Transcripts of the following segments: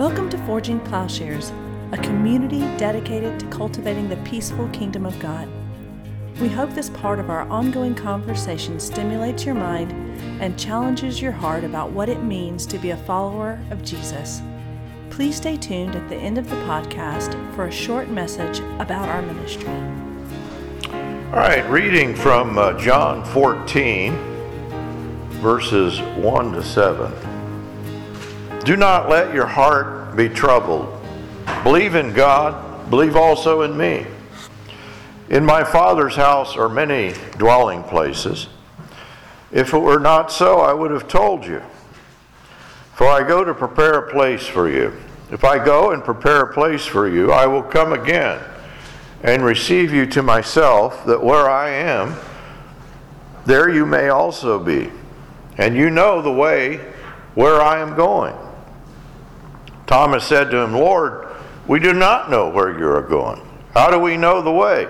Welcome to Forging Plowshares, a community dedicated to cultivating the peaceful kingdom of God. We hope this part of our ongoing conversation stimulates your mind and challenges your heart about what it means to be a follower of Jesus. Please stay tuned at the end of the podcast for a short message about our ministry. All right, reading from uh, John 14, verses 1 to 7. Do not let your heart be troubled. Believe in God, believe also in me. In my Father's house are many dwelling places. If it were not so, I would have told you. For I go to prepare a place for you. If I go and prepare a place for you, I will come again and receive you to myself, that where I am, there you may also be. And you know the way where I am going. Thomas said to him, Lord, we do not know where you are going. How do we know the way?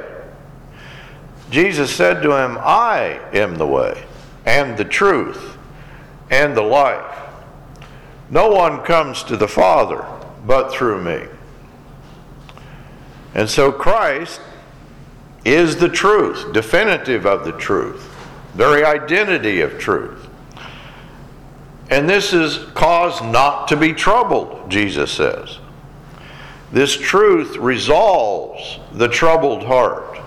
Jesus said to him, I am the way, and the truth, and the life. No one comes to the Father but through me. And so Christ is the truth, definitive of the truth, very identity of truth. And this is cause not to be troubled, Jesus says. This truth resolves the troubled heart.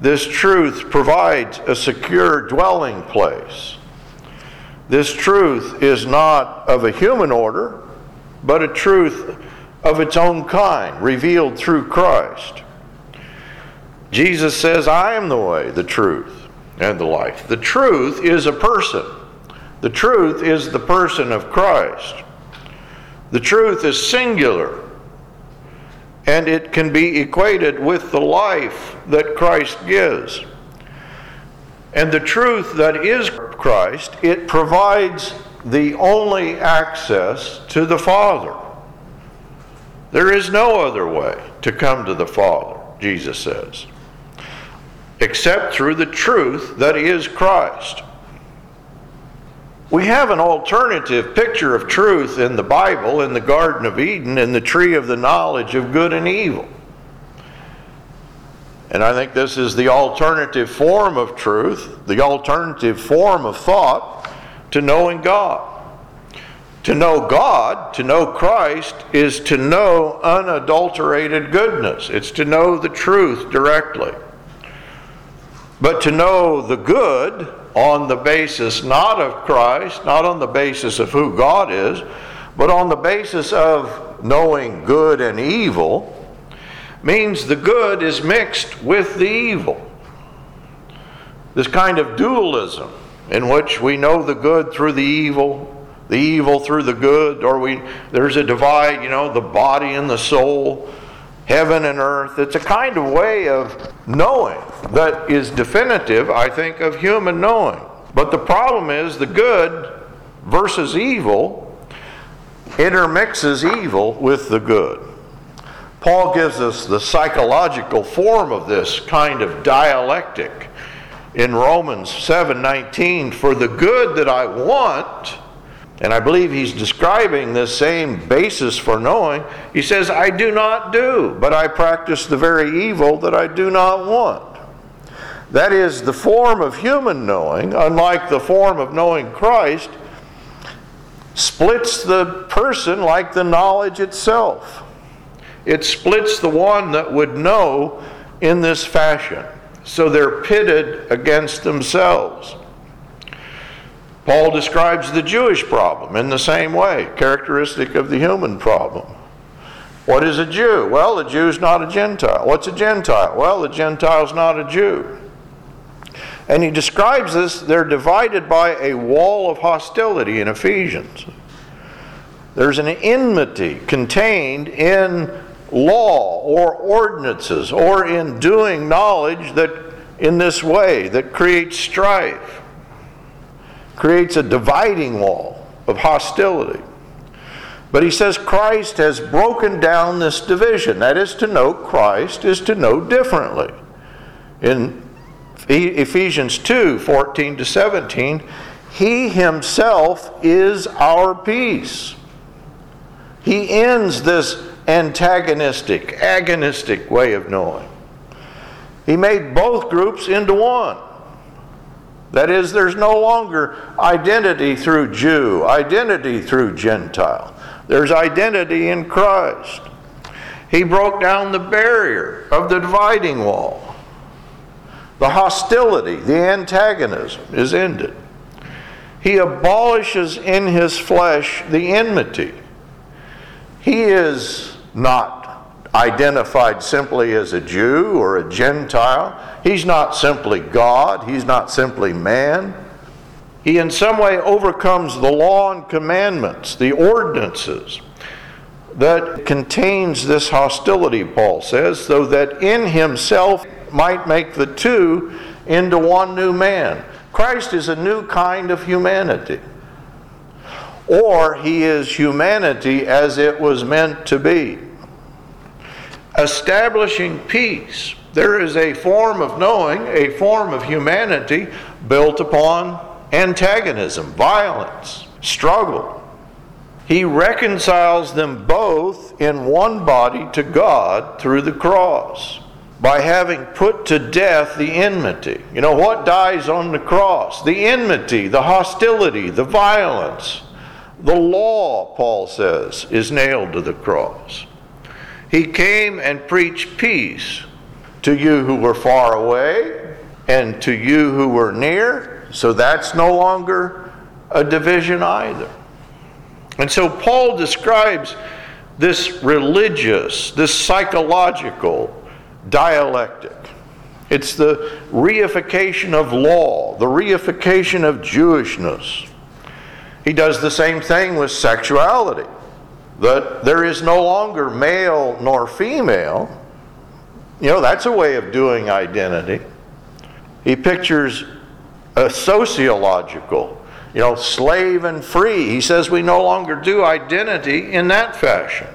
This truth provides a secure dwelling place. This truth is not of a human order, but a truth of its own kind, revealed through Christ. Jesus says, I am the way, the truth, and the life. The truth is a person. The truth is the person of Christ. The truth is singular, and it can be equated with the life that Christ gives. And the truth that is Christ, it provides the only access to the Father. There is no other way to come to the Father, Jesus says, except through the truth that is Christ. We have an alternative picture of truth in the Bible, in the Garden of Eden, in the tree of the knowledge of good and evil. And I think this is the alternative form of truth, the alternative form of thought to knowing God. To know God, to know Christ, is to know unadulterated goodness. It's to know the truth directly. But to know the good on the basis not of Christ, not on the basis of who God is, but on the basis of knowing good and evil, means the good is mixed with the evil. This kind of dualism in which we know the good through the evil, the evil through the good, or we there's a divide, you know, the body and the soul, heaven and earth. It's a kind of way of knowing that is definitive, I think, of human knowing. But the problem is the good versus evil intermixes evil with the good. Paul gives us the psychological form of this kind of dialectic in Romans 7:19 for the good that I want and I believe he's describing this same basis for knowing. He says, I do not do, but I practice the very evil that I do not want. That is, the form of human knowing, unlike the form of knowing Christ, splits the person like the knowledge itself. It splits the one that would know in this fashion. So they're pitted against themselves. Paul describes the Jewish problem in the same way, characteristic of the human problem. What is a Jew? Well, a Jew's not a Gentile. What's a Gentile? Well, a Gentile's not a Jew. And he describes this, they're divided by a wall of hostility in Ephesians. There's an enmity contained in law or ordinances or in doing knowledge that in this way that creates strife creates a dividing wall of hostility. But he says Christ has broken down this division. That is to know Christ is to know differently. In Ephesians 2 14 to 17, he himself is our peace. He ends this antagonistic, agonistic way of knowing. He made both groups into one. That is, there's no longer identity through Jew, identity through Gentile. There's identity in Christ. He broke down the barrier of the dividing wall. The hostility, the antagonism is ended. He abolishes in his flesh the enmity. He is not identified simply as a Jew or a Gentile. He's not simply God. He's not simply man. He in some way overcomes the law and commandments, the ordinances that contains this hostility, Paul says, so that in himself might make the two into one new man. Christ is a new kind of humanity. Or he is humanity as it was meant to be establishing peace. There is a form of knowing, a form of humanity built upon antagonism, violence, struggle. He reconciles them both in one body to God through the cross by having put to death the enmity. You know, what dies on the cross? The enmity, the hostility, the violence. The law, Paul says, is nailed to the cross. He came and preached peace to you who were far away and to you who were near. So that's no longer a division either. And so Paul describes this religious, this psychological dialectic. It's the reification of law, the reification of Jewishness. He does the same thing with sexuality that there is no longer male nor female. You know, that's a way of doing identity. He pictures a sociological, you know, slave and free. He says we no longer do identity in that fashion.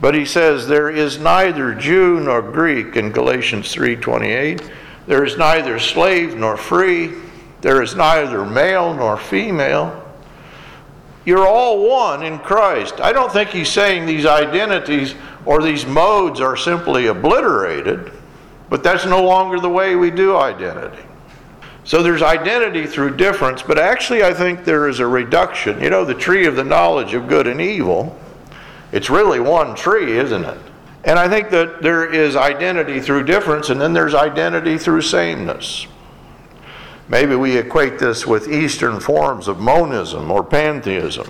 But he says there is neither Jew nor Greek in Galatians 3:28. There is neither slave nor free. There is neither male nor female. You're all one in Christ. I don't think he's saying these identities or these modes are simply obliterated, but that's no longer the way we do identity. So there's identity through difference, but actually, I think there is a reduction. You know, the tree of the knowledge of good and evil, it's really one tree, isn't it? And I think that there is identity through difference, and then there's identity through sameness. Maybe we equate this with Eastern forms of monism or pantheism.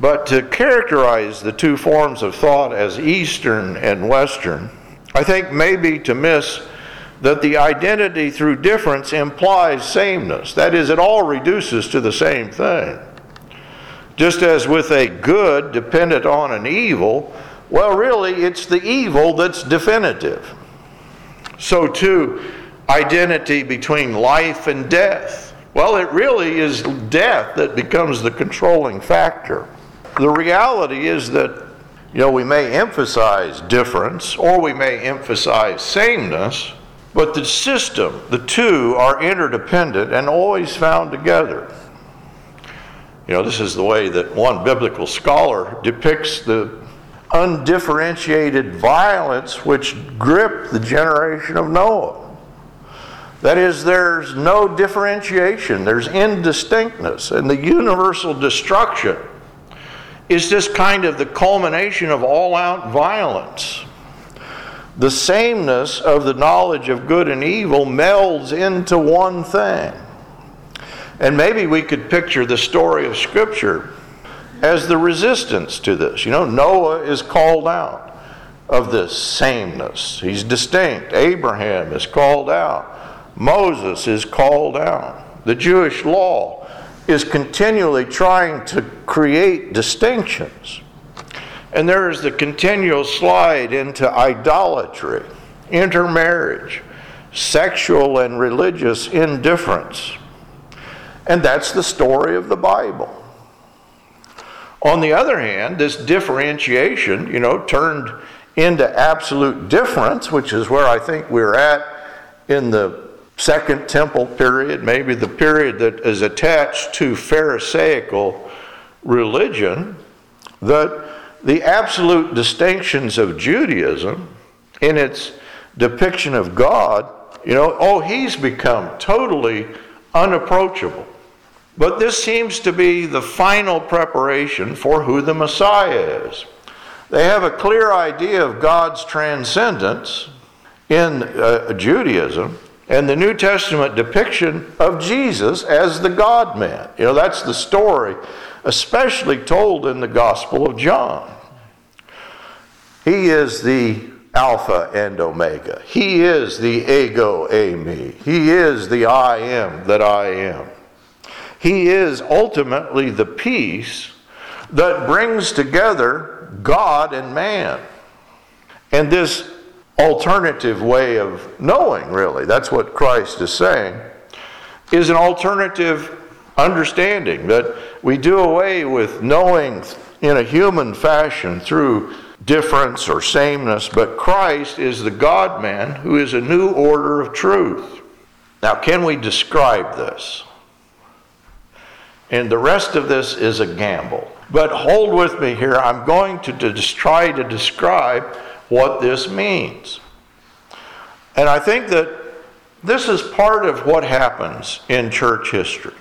But to characterize the two forms of thought as Eastern and Western, I think maybe to miss that the identity through difference implies sameness. That is, it all reduces to the same thing. Just as with a good dependent on an evil, well, really, it's the evil that's definitive. So, too, identity between life and death. Well, it really is death that becomes the controlling factor. The reality is that, you know, we may emphasize difference or we may emphasize sameness, but the system, the two, are interdependent and always found together. You know, this is the way that one biblical scholar depicts the undifferentiated violence which gripped the generation of Noah. That is, there's no differentiation, there's indistinctness, and the universal destruction is just kind of the culmination of all out violence. The sameness of the knowledge of good and evil melds into one thing. And maybe we could picture the story of Scripture as the resistance to this. You know, Noah is called out of this sameness, he's distinct. Abraham is called out. Moses is called out. The Jewish law is continually trying to create distinctions. And there is the continual slide into idolatry, intermarriage, sexual and religious indifference. And that's the story of the Bible. On the other hand, this differentiation, you know, turned into absolute difference, which is where I think we're at in the Second Temple period, maybe the period that is attached to Pharisaical religion, that the absolute distinctions of Judaism in its depiction of God, you know, oh, he's become totally unapproachable. But this seems to be the final preparation for who the Messiah is. They have a clear idea of God's transcendence in uh, Judaism and the New Testament depiction of Jesus as the God man. You know, that's the story, especially told in the Gospel of John. He is the Alpha and Omega. He is the ego eimi. He is the I am that I am. He is ultimately the peace that brings together God and man. And this alternative way of knowing, really, that's what Christ is saying, is an alternative understanding that we do away with knowing in a human fashion through difference or sameness, but Christ is the God man who is a new order of truth. Now, can we describe this? And the rest of this is a gamble. But hold with me here. I'm going to try to describe what this means. And I think that this is part of what happens in church history.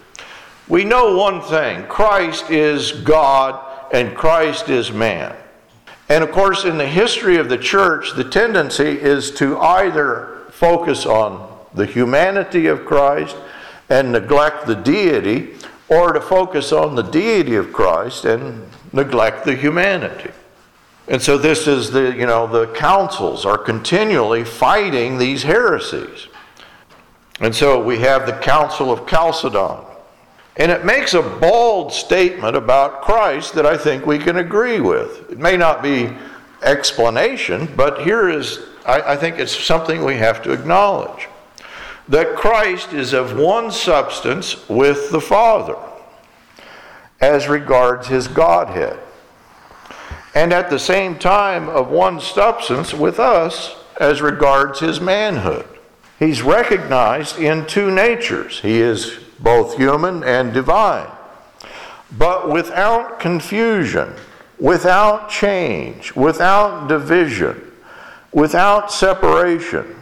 We know one thing Christ is God and Christ is man. And of course, in the history of the church, the tendency is to either focus on the humanity of Christ and neglect the deity, or to focus on the deity of Christ and neglect the humanity. And so this is the, you know, the councils are continually fighting these heresies. And so we have the Council of Chalcedon. And it makes a bold statement about Christ that I think we can agree with. It may not be explanation, but here is, I, I think it's something we have to acknowledge that Christ is of one substance with the Father as regards his Godhead and at the same time of one substance with us as regards his manhood. He's recognized in two natures. He is both human and divine, but without confusion, without change, without division, without separation.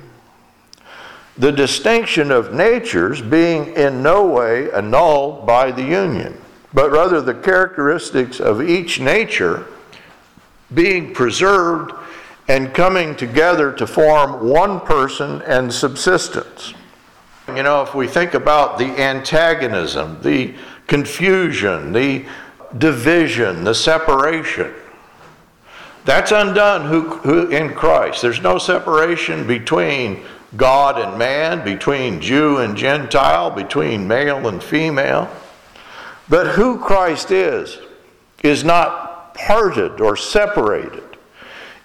The distinction of natures being in no way annulled by the union, but rather the characteristics of each nature being preserved and coming together to form one person and subsistence. You know, if we think about the antagonism, the confusion, the division, the separation, that's undone who, who, in Christ. There's no separation between God and man, between Jew and Gentile, between male and female. But who Christ is, is not parted or separated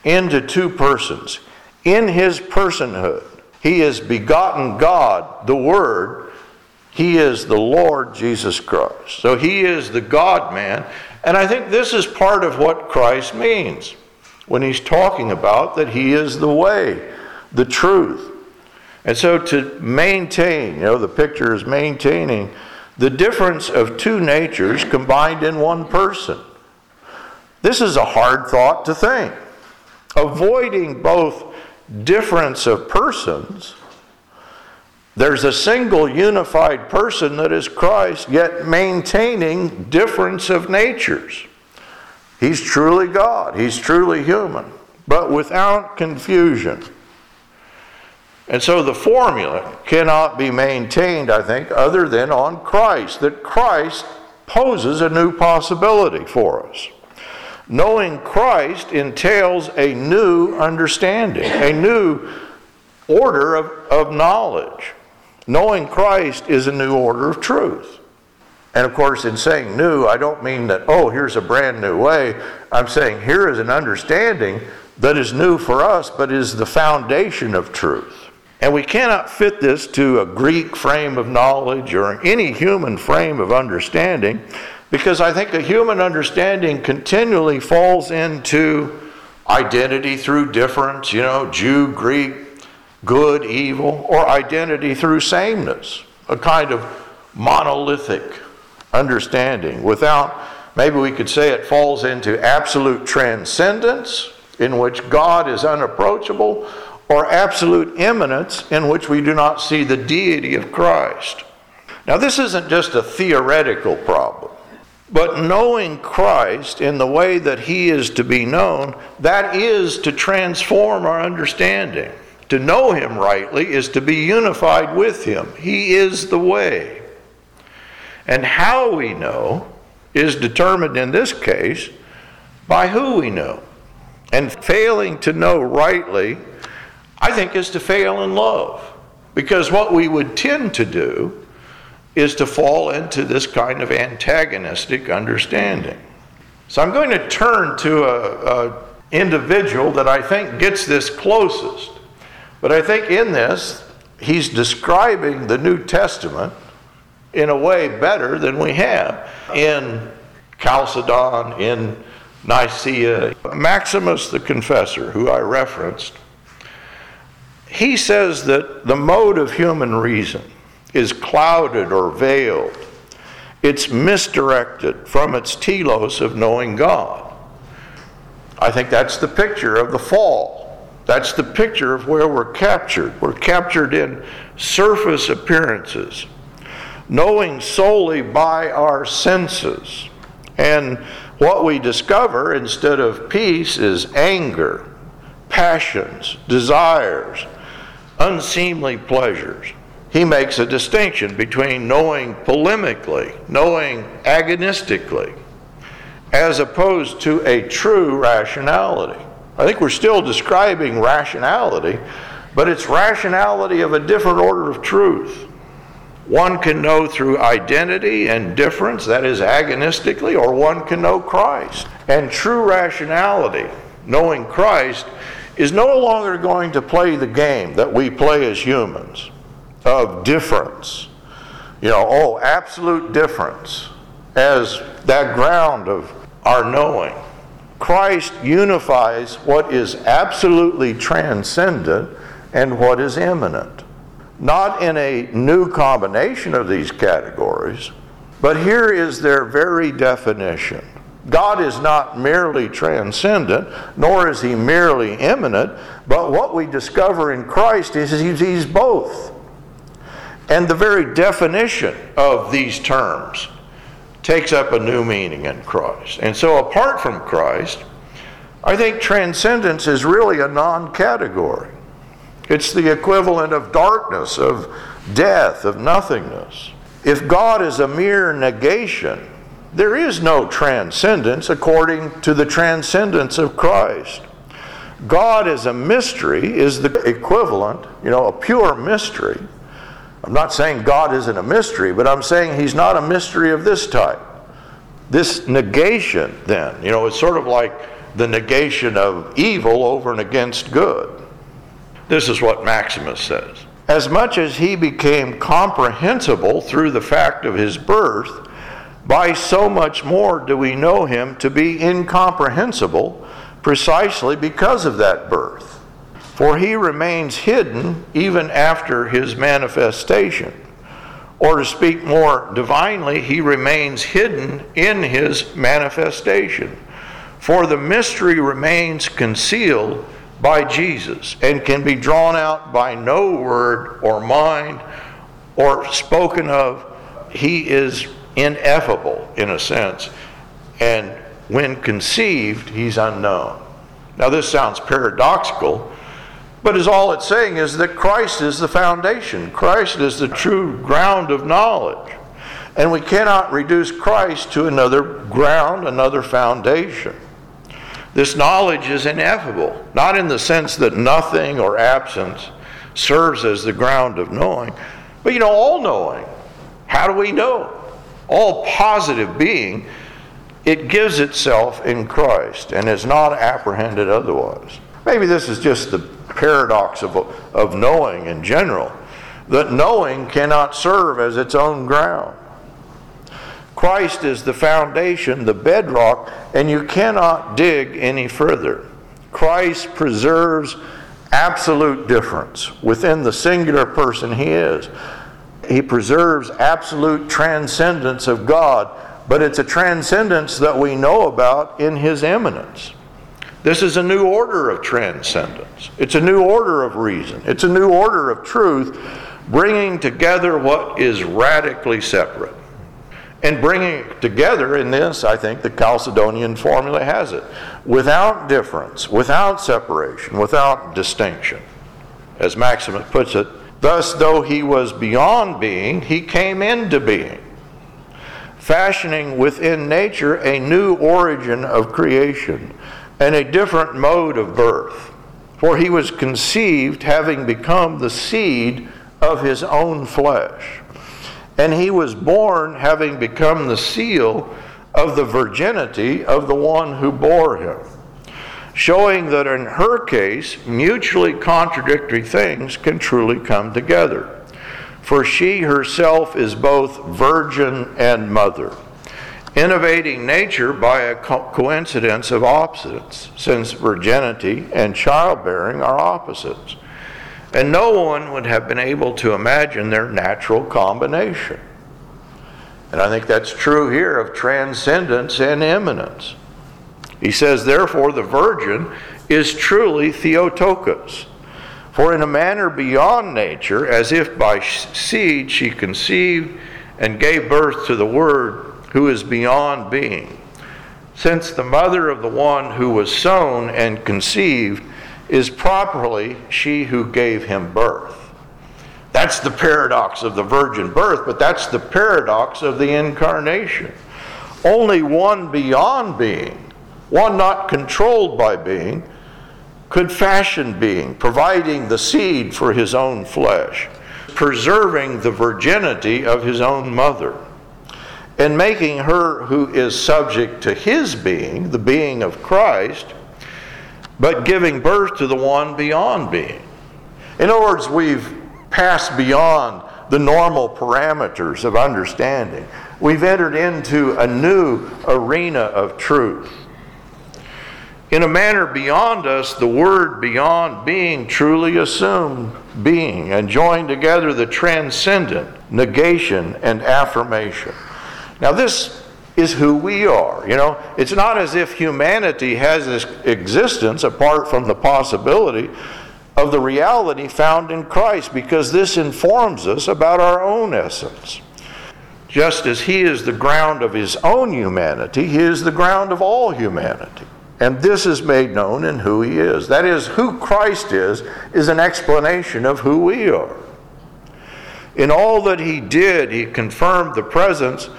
into two persons. In his personhood, he is begotten God, the Word. He is the Lord Jesus Christ. So he is the God man. And I think this is part of what Christ means when he's talking about that he is the way, the truth. And so to maintain, you know, the picture is maintaining the difference of two natures combined in one person. This is a hard thought to think. Avoiding both difference of persons, there's a single unified person that is Christ, yet maintaining difference of natures. He's truly God, he's truly human, but without confusion. And so the formula cannot be maintained, I think, other than on Christ, that Christ poses a new possibility for us. Knowing Christ entails a new understanding, a new order of, of knowledge. Knowing Christ is a new order of truth. And of course, in saying new, I don't mean that, oh, here's a brand new way. I'm saying here is an understanding that is new for us, but is the foundation of truth. And we cannot fit this to a Greek frame of knowledge or any human frame of understanding because I think a human understanding continually falls into identity through difference, you know, Jew, Greek, good, evil, or identity through sameness, a kind of monolithic understanding without Maybe we could say it falls into absolute transcendence, in which God is unapproachable, or absolute immanence, in which we do not see the deity of Christ. Now, this isn't just a theoretical problem, but knowing Christ in the way that he is to be known, that is to transform our understanding. To know him rightly is to be unified with him. He is the way. And how we know is determined in this case by who we know. And failing to know rightly, I think, is to fail in love. Because what we would tend to do is to fall into this kind of antagonistic understanding. So I'm going to turn to an individual that I think gets this closest. But I think in this, he's describing the New Testament in a way better than we have in Chalcedon, in Nicaea. Maximus the Confessor, who I referenced, he says that the mode of human reason is clouded or veiled. It's misdirected from its telos of knowing God. I think that's the picture of the fall. That's the picture of where we're captured. We're captured in surface appearances, knowing solely by our senses. And what we discover instead of peace is anger, passions, desires, unseemly pleasures. He makes a distinction between knowing polemically, knowing agonistically, as opposed to a true rationality. I think we're still describing rationality, but it's rationality of a different order of truth. One can know through identity and difference, that is agonistically, or one can know Christ. And true rationality, knowing Christ, is no longer going to play the game that we play as humans of difference. You know, oh, absolute difference as that ground of our knowing. Christ unifies what is absolutely transcendent and what is immanent not in a new combination of these categories, but here is their very definition. God is not merely transcendent, nor is he merely immanent, but what we discover in Christ is he's both. And the very definition of these terms takes up a new meaning in Christ. And so, apart from Christ, I think transcendence is really a non category. It's the equivalent of darkness, of death, of nothingness. If God is a mere negation, there is no transcendence according to the transcendence of Christ. God as a mystery is the equivalent, you know, a pure mystery. I'm not saying God isn't a mystery, but I'm saying he's not a mystery of this type. This negation, then, you know, it's sort of like the negation of evil over and against good. This is what Maximus says. As much as he became comprehensible through the fact of his birth, by so much more do we know him to be incomprehensible precisely because of that birth. For he remains hidden even after his manifestation. Or to speak more divinely, he remains hidden in his manifestation. For the mystery remains concealed by Jesus and can be drawn out by no word or mind or spoken of. He is ineffable in a sense. And when conceived, he's unknown. Now, this sounds paradoxical, but is all it's saying is that Christ is the foundation. Christ is the true ground of knowledge. And we cannot reduce Christ to another ground, another foundation. This knowledge is ineffable, not in the sense that nothing or absence serves as the ground of knowing, but you know, all knowing. How do we know? All positive being, it gives itself in Christ and is not apprehended otherwise. Maybe this is just the paradox of, of knowing in general, that knowing cannot serve as its own ground. Christ is the foundation, the bedrock, and you cannot dig any further. Christ preserves absolute difference within the singular person he is. He preserves absolute transcendence of God but it's a transcendence that we know about in his immanence. This is a new order of transcendence. It's a new order of reason. It's a new order of truth, bringing together what is radically separate. And bringing together in this, I think the Chalcedonian formula has it without difference, without separation, without distinction. As Maximus puts it, thus, though he was beyond being, he came into being, fashioning within nature a new origin of creation and a different mode of birth. For he was conceived having become the seed of his own flesh. And he was born having become the seal of the virginity of the one who bore him. Showing that in her case, mutually contradictory things can truly come together. For she herself is both virgin and mother innovating nature by a co- coincidence of opposites, since virginity and childbearing are opposites. And no one would have been able to imagine their natural combination. And I think that's true here of transcendence and immanence. He says, therefore, the virgin is truly Theotokos. For in a manner beyond nature, as if by seed she conceived and gave birth to the Word who is beyond being, since the mother of the one who was sown and conceived is properly she who gave him birth. That's the paradox of the virgin birth, but that's the paradox of the incarnation. Only one beyond being, one not controlled by being, could fashion being, providing the seed for his own flesh, preserving the virginity of his own mother and making her who is subject to his being, the being of Christ, but giving birth to the one beyond being. In other words, we've passed beyond the normal parameters of understanding. We've entered into a new arena of truth. In a manner beyond us, the word beyond being truly assumed being and joined together the transcendent, negation, and affirmation. Now, this is who we are. You know, it's not as if humanity has this existence apart from the possibility of the reality found in Christ, because this informs us about our own essence. Just as He is the ground of His own humanity, He is the ground of all humanity. And this is made known in who He is. That is, who Christ is, is an explanation of who we are. In all that He did, He confirmed the presence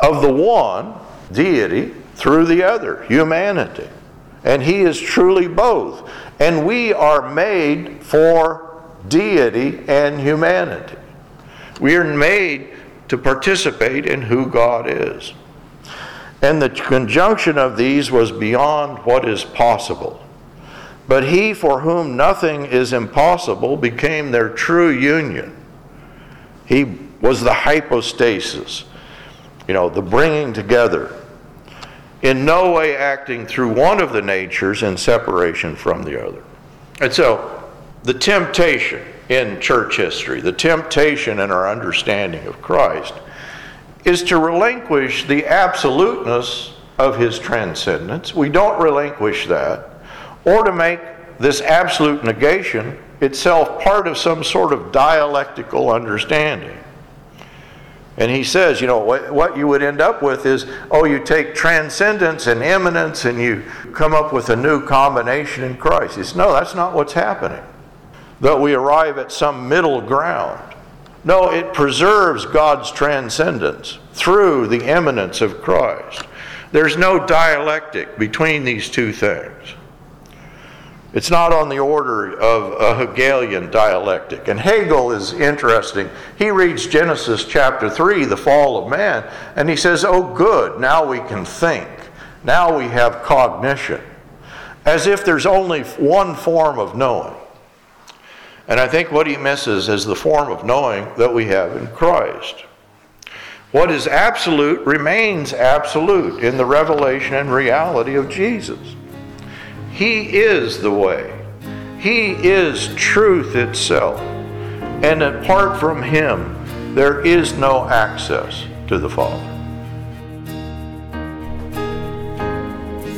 of the one, deity, through the other, humanity. And he is truly both. And we are made for deity and humanity. We are made to participate in who God is. And the conjunction of these was beyond what is possible. But he for whom nothing is impossible became their true union. He was the hypostasis you know, the bringing together, in no way acting through one of the natures in separation from the other. And so, the temptation in church history, the temptation in our understanding of Christ, is to relinquish the absoluteness of his transcendence. We don't relinquish that, or to make this absolute negation itself part of some sort of dialectical understanding. And he says, you know, what, you would end up with is, oh, you take transcendence and immanence and you come up with a new combination in Christ. He says, no, that's not what's happening. That we arrive at some middle ground. No, it preserves God's transcendence through the immanence of Christ. There's no dialectic between these two things. It's not on the order of a Hegelian dialectic. And Hegel is interesting. He reads Genesis chapter 3, the fall of man, and he says, Oh, good, now we can think. Now we have cognition. As if there's only one form of knowing. And I think what he misses is the form of knowing that we have in Christ. What is absolute remains absolute in the revelation and reality of Jesus. He is the way. He is truth itself. And apart from Him, there is no access to the Father.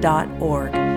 forgingplowshares.org.